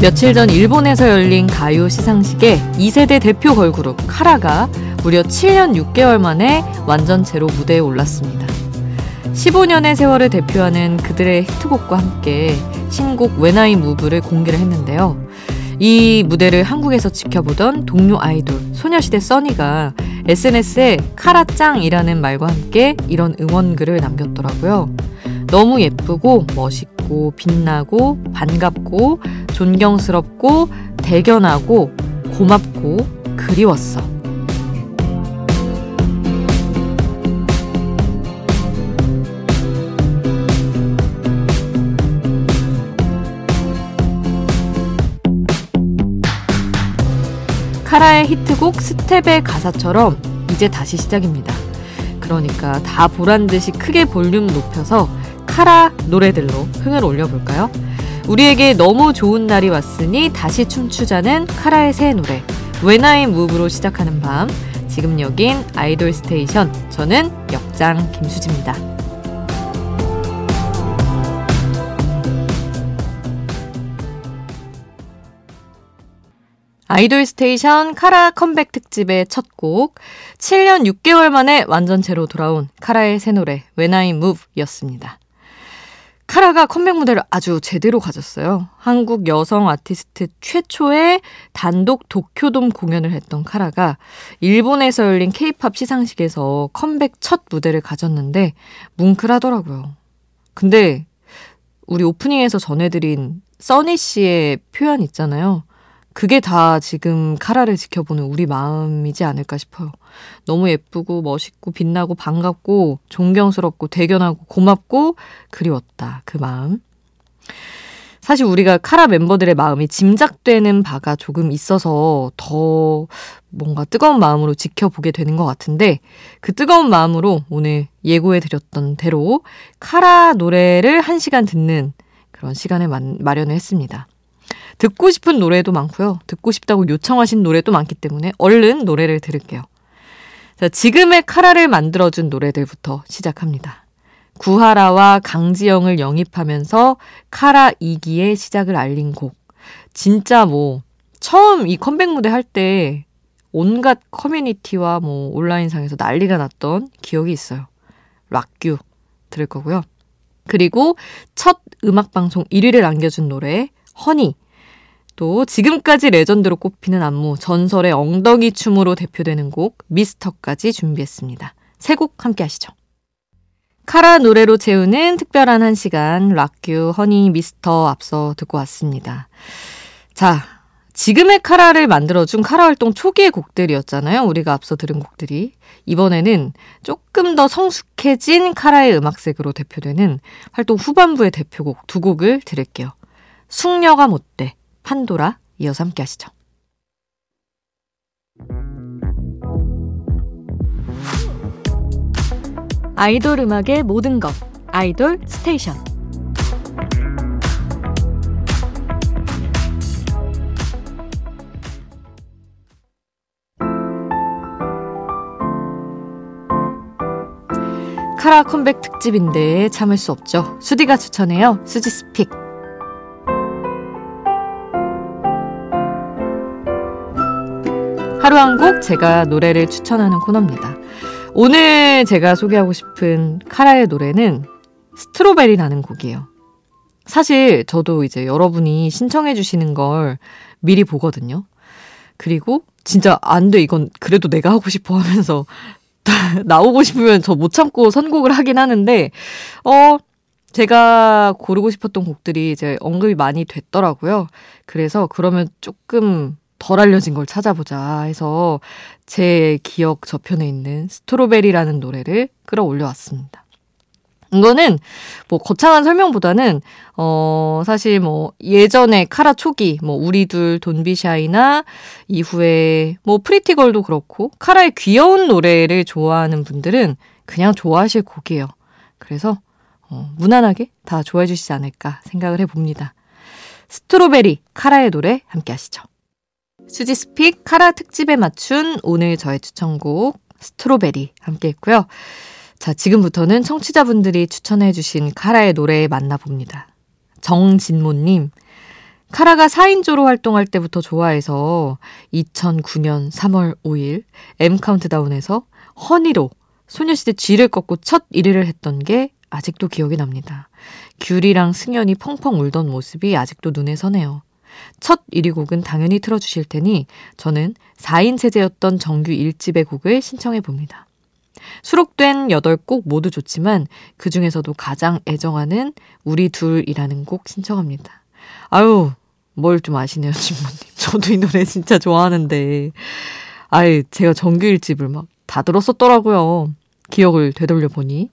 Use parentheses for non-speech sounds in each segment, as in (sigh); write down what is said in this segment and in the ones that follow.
며칠 전 일본에서 열린 가요 시상식에 2세대 대표 걸그룹 카라가 무려 7년 6개월 만에 완전체로 무대에 올랐습니다. 15년의 세월을 대표하는 그들의 히트곡과 함께 신곡 웬아이 무브를 공개를 했는데요. 이 무대를 한국에서 지켜보던 동료 아이돌 소녀시대 써니가 SNS에 카라짱이라는 말과 함께 이런 응원글을 남겼더라고요. 너무 예쁘고 멋있고 빛나고 반갑고 존경스럽고 대견하고 고맙고 그리웠어. 카라의 히트곡 스텝의 가사처럼 이제 다시 시작입니다. 그러니까 다 보란 듯이 크게 볼륨 높여서 카라 노래들로 흥을 올려볼까요? 우리에게 너무 좋은 날이 왔으니 다시 춤추자는 카라의 새 노래 When I Move로 시작하는 밤 지금 여긴 아이돌 스테이션 저는 역장 김수지입니다. 아이돌 스테이션 카라 컴백 특집의 첫 곡, 7년 6개월 만에 완전체로 돌아온 카라의 새 노래 When I Move였습니다. 카라가 컴백 무대를 아주 제대로 가졌어요. 한국 여성 아티스트 최초의 단독 도쿄돔 공연을 했던 카라가 일본에서 열린 케이팝 시상식에서 컴백 첫 무대를 가졌는데 뭉클하더라고요. 근데 우리 오프닝에서 전해드린 써니 씨의 표현 있잖아요. 그게 다 지금 카라를 지켜보는 우리 마음이지 않을까 싶어요. 너무 예쁘고 멋있고 빛나고 반갑고 존경스럽고 대견하고 고맙고 그리웠다. 그 마음. 사실 우리가 카라 멤버들의 마음이 짐작되는 바가 조금 있어서 더 뭔가 뜨거운 마음으로 지켜보게 되는 것 같은데 그 뜨거운 마음으로 오늘 예고해드렸던 대로 카라 노래를 한 시간 듣는 그런 시간을 마련을 했습니다. 듣고 싶은 노래도 많고요. 듣고 싶다고 요청하신 노래도 많기 때문에 얼른 노래를 들을게요. 자, 지금의 카라를 만들어준 노래들부터 시작합니다. 구하라와 강지영을 영입하면서 카라 2기의 시작을 알린 곡. 진짜 뭐, 처음 이 컴백 무대 할 때 온갖 커뮤니티와 뭐 온라인상에서 난리가 났던 기억이 있어요. 락규 들을 거고요. 그리고 첫 음악방송 1위를 안겨준 노래, 허니. 또 지금까지 레전드로 꼽히는 안무 전설의 엉덩이 춤으로 대표되는 곡 미스터까지 준비했습니다. 세 곡 함께 하시죠. 카라 노래로 채우는 특별한 한 시간 락규 허니 미스터 앞서 듣고 왔습니다. 자, 지금의 카라를 만들어준 카라 활동 초기의 곡들이었잖아요. 우리가 앞서 들은 곡들이. 이번에는 조금 더 성숙해진 카라의 음악색으로 대표되는 활동 후반부의 대표곡 두 곡을 들을게요. 숙녀가 못돼 판도라 이어서 함께 하시죠. 아이돌 음악의 모든 것 아이돌 스테이션 카라 컴백 특집인데 참을 수 없죠. 수디가 추천해요. 수지 스픽. 하루 한 곡 제가 노래를 추천하는 코너입니다. 오늘 제가 소개하고 싶은 카라의 노래는 스트로베리라는 곡이에요. 사실 저도 이제 여러분이 신청해 주시는 걸 미리 보거든요. 그리고 진짜 안 돼, 이건 그래도 내가 하고 싶어 하면서 (laughs) 나오고 싶으면 저 못 참고 선곡을 하긴 하는데, 어, 제가 고르고 싶었던 곡들이 이제 언급이 많이 됐더라고요. 그래서 그러면 조금 덜 알려진 걸 찾아보자 해서 제 기억 저편에 있는 스트로베리라는 노래를 끌어올려 왔습니다. 이거는 뭐 거창한 설명보다는 어 사실 뭐 예전에 카라 초기 뭐 우리 둘 돈비샤이나 이후에 뭐 Pretty Girl도 그렇고 카라의 귀여운 노래를 좋아하는 분들은 그냥 좋아하실 곡이에요. 그래서 어 무난하게 다 좋아해 주시지 않을까 생각을 해 봅니다. Strawberry, 카라의 노래 함께 하시죠. 수지's Pick 카라 특집에 맞춘 오늘 저의 추천곡 Strawberry 함께 했고요. 자, 지금부터는 청취자분들이 추천해 주신 카라의 노래 만나봅니다. 정진모님, 카라가 4인조로 활동할 때부터 좋아해서 2009년 3월 5일 M카운트다운에서 허니로 소녀시대 G를 꺾고 첫 1위를 했던 게 아직도 기억이 납니다. 귤이랑 승연이 펑펑 울던 모습이 아직도 눈에 서네요. 첫 1위 곡은 당연히 틀어주실 테니 저는 4인 체제였던 정규 1집의 곡을 신청해 봅니다. 수록된 8곡 모두 좋지만 그 중에서도 가장 애정하는 우리 둘이라는 곡 신청합니다. 아유, 뭘 좀 아시네요, 친구님. (laughs) 저도 이 노래 진짜 좋아하는데. 아이, 제가 정규 1집을 막 다 들었었더라고요. 기억을 되돌려 보니.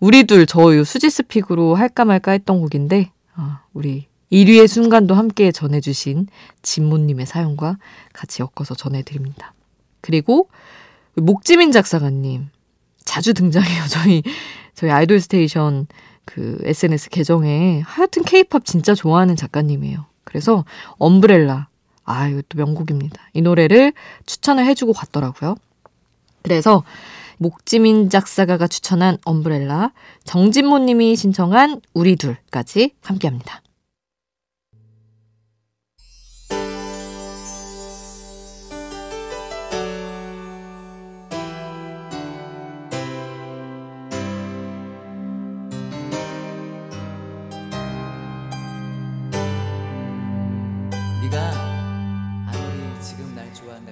우리 둘, 저 수지스픽으로 할까 말까 했던 곡인데, 아, 우리 1위의 순간도 함께 전해주신 진모님의 사연과 같이 엮어서 전해드립니다. 그리고 목지민 작사가님 자주 등장해요. (laughs) 저희 저희 아이돌 스테이션 그 SNS 계정에 하여튼 케이팝 진짜 좋아하는 작가님이에요. 그래서 엄브렐라 아 이것도 명곡입니다. 이 노래를 추천을 해주고 갔더라고요. 그래서 목지민 작사가가 추천한 엄브렐라, 정진모님이 신청한 우리 둘까지 함께합니다.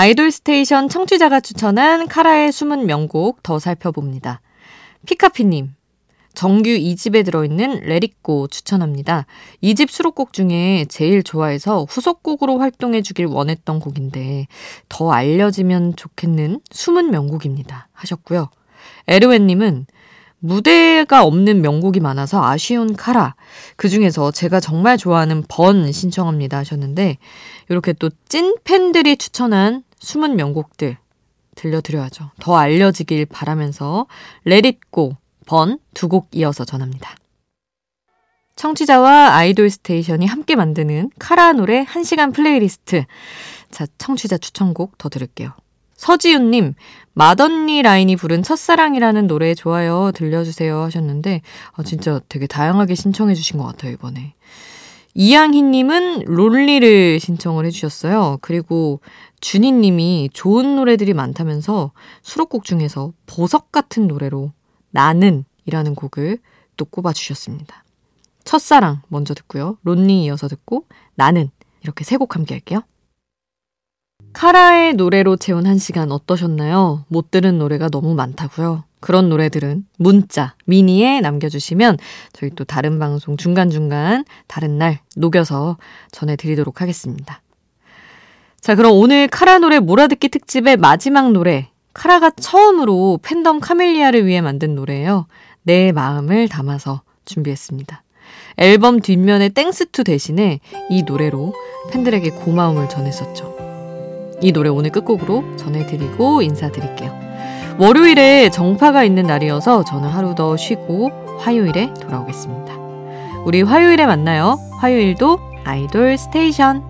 아이돌 스테이션 청취자가 추천한 카라의 숨은 명곡 더 살펴봅니다. 피카피님, 정규 2집에 들어있는 Let It Go 추천합니다. 2집 수록곡 중에 제일 좋아해서 후속곡으로 활동해주길 원했던 곡인데 더 알려지면 좋겠는 숨은 명곡입니다. 하셨고요. 에르웬님은 무대가 없는 명곡이 많아서 아쉬운 카라. 그 중에서 제가 정말 좋아하는 Burn 신청합니다 하셨는데, 이렇게 또 찐 팬들이 추천한 숨은 명곡들 들려드려야죠. 더 알려지길 바라면서 Let It Go, Burn 두 곡 이어서 전합니다. 청취자와 아이돌 스테이션이 함께 만드는 카라 노래 1시간 플레이리스트. 자, 청취자 추천곡 더 들을게요. 서지윤님, 맏언니 라인이 부른 첫사랑이라는 노래 좋아요. 들려주세요. 하셨는데, 아, 진짜 되게 다양하게 신청해주신 것 같아요, 이번에. 이양희님은 롤리를 신청을 해주셨어요. 그리고 준희님이 좋은 노래들이 많다면서 수록곡 중에서 보석 같은 노래로 나는 이라는 곡을 또 꼽아주셨습니다. 첫사랑 먼저 듣고요. 론니 이어서 듣고 나는 이렇게 세 곡 함께 할게요. 카라의 노래로 채운 한 시간 어떠셨나요? 못 들은 노래가 너무 많다고요. 그런 노래들은 문자, 미니에 남겨주시면 저희 또 다른 방송 중간중간 다른 날 녹여서 전해드리도록 하겠습니다. 자, 그럼 오늘 카라 노래 몰아듣기 특집의 마지막 노래. 카라가 처음으로 팬덤 카멜리아를 위해 만든 노래예요. 내 마음을 담아서 준비했습니다. 앨범 뒷면에 Thanks to 대신에 이 노래로 팬들에게 고마움을 전했었죠. 이 노래 오늘 끝곡으로 전해드리고 인사드릴게요. 월요일에 정파가 있는 날이어서 저는 하루 더 쉬고 화요일에 돌아오겠습니다. 우리 화요일에 만나요. 화요일도 아이돌 스테이션.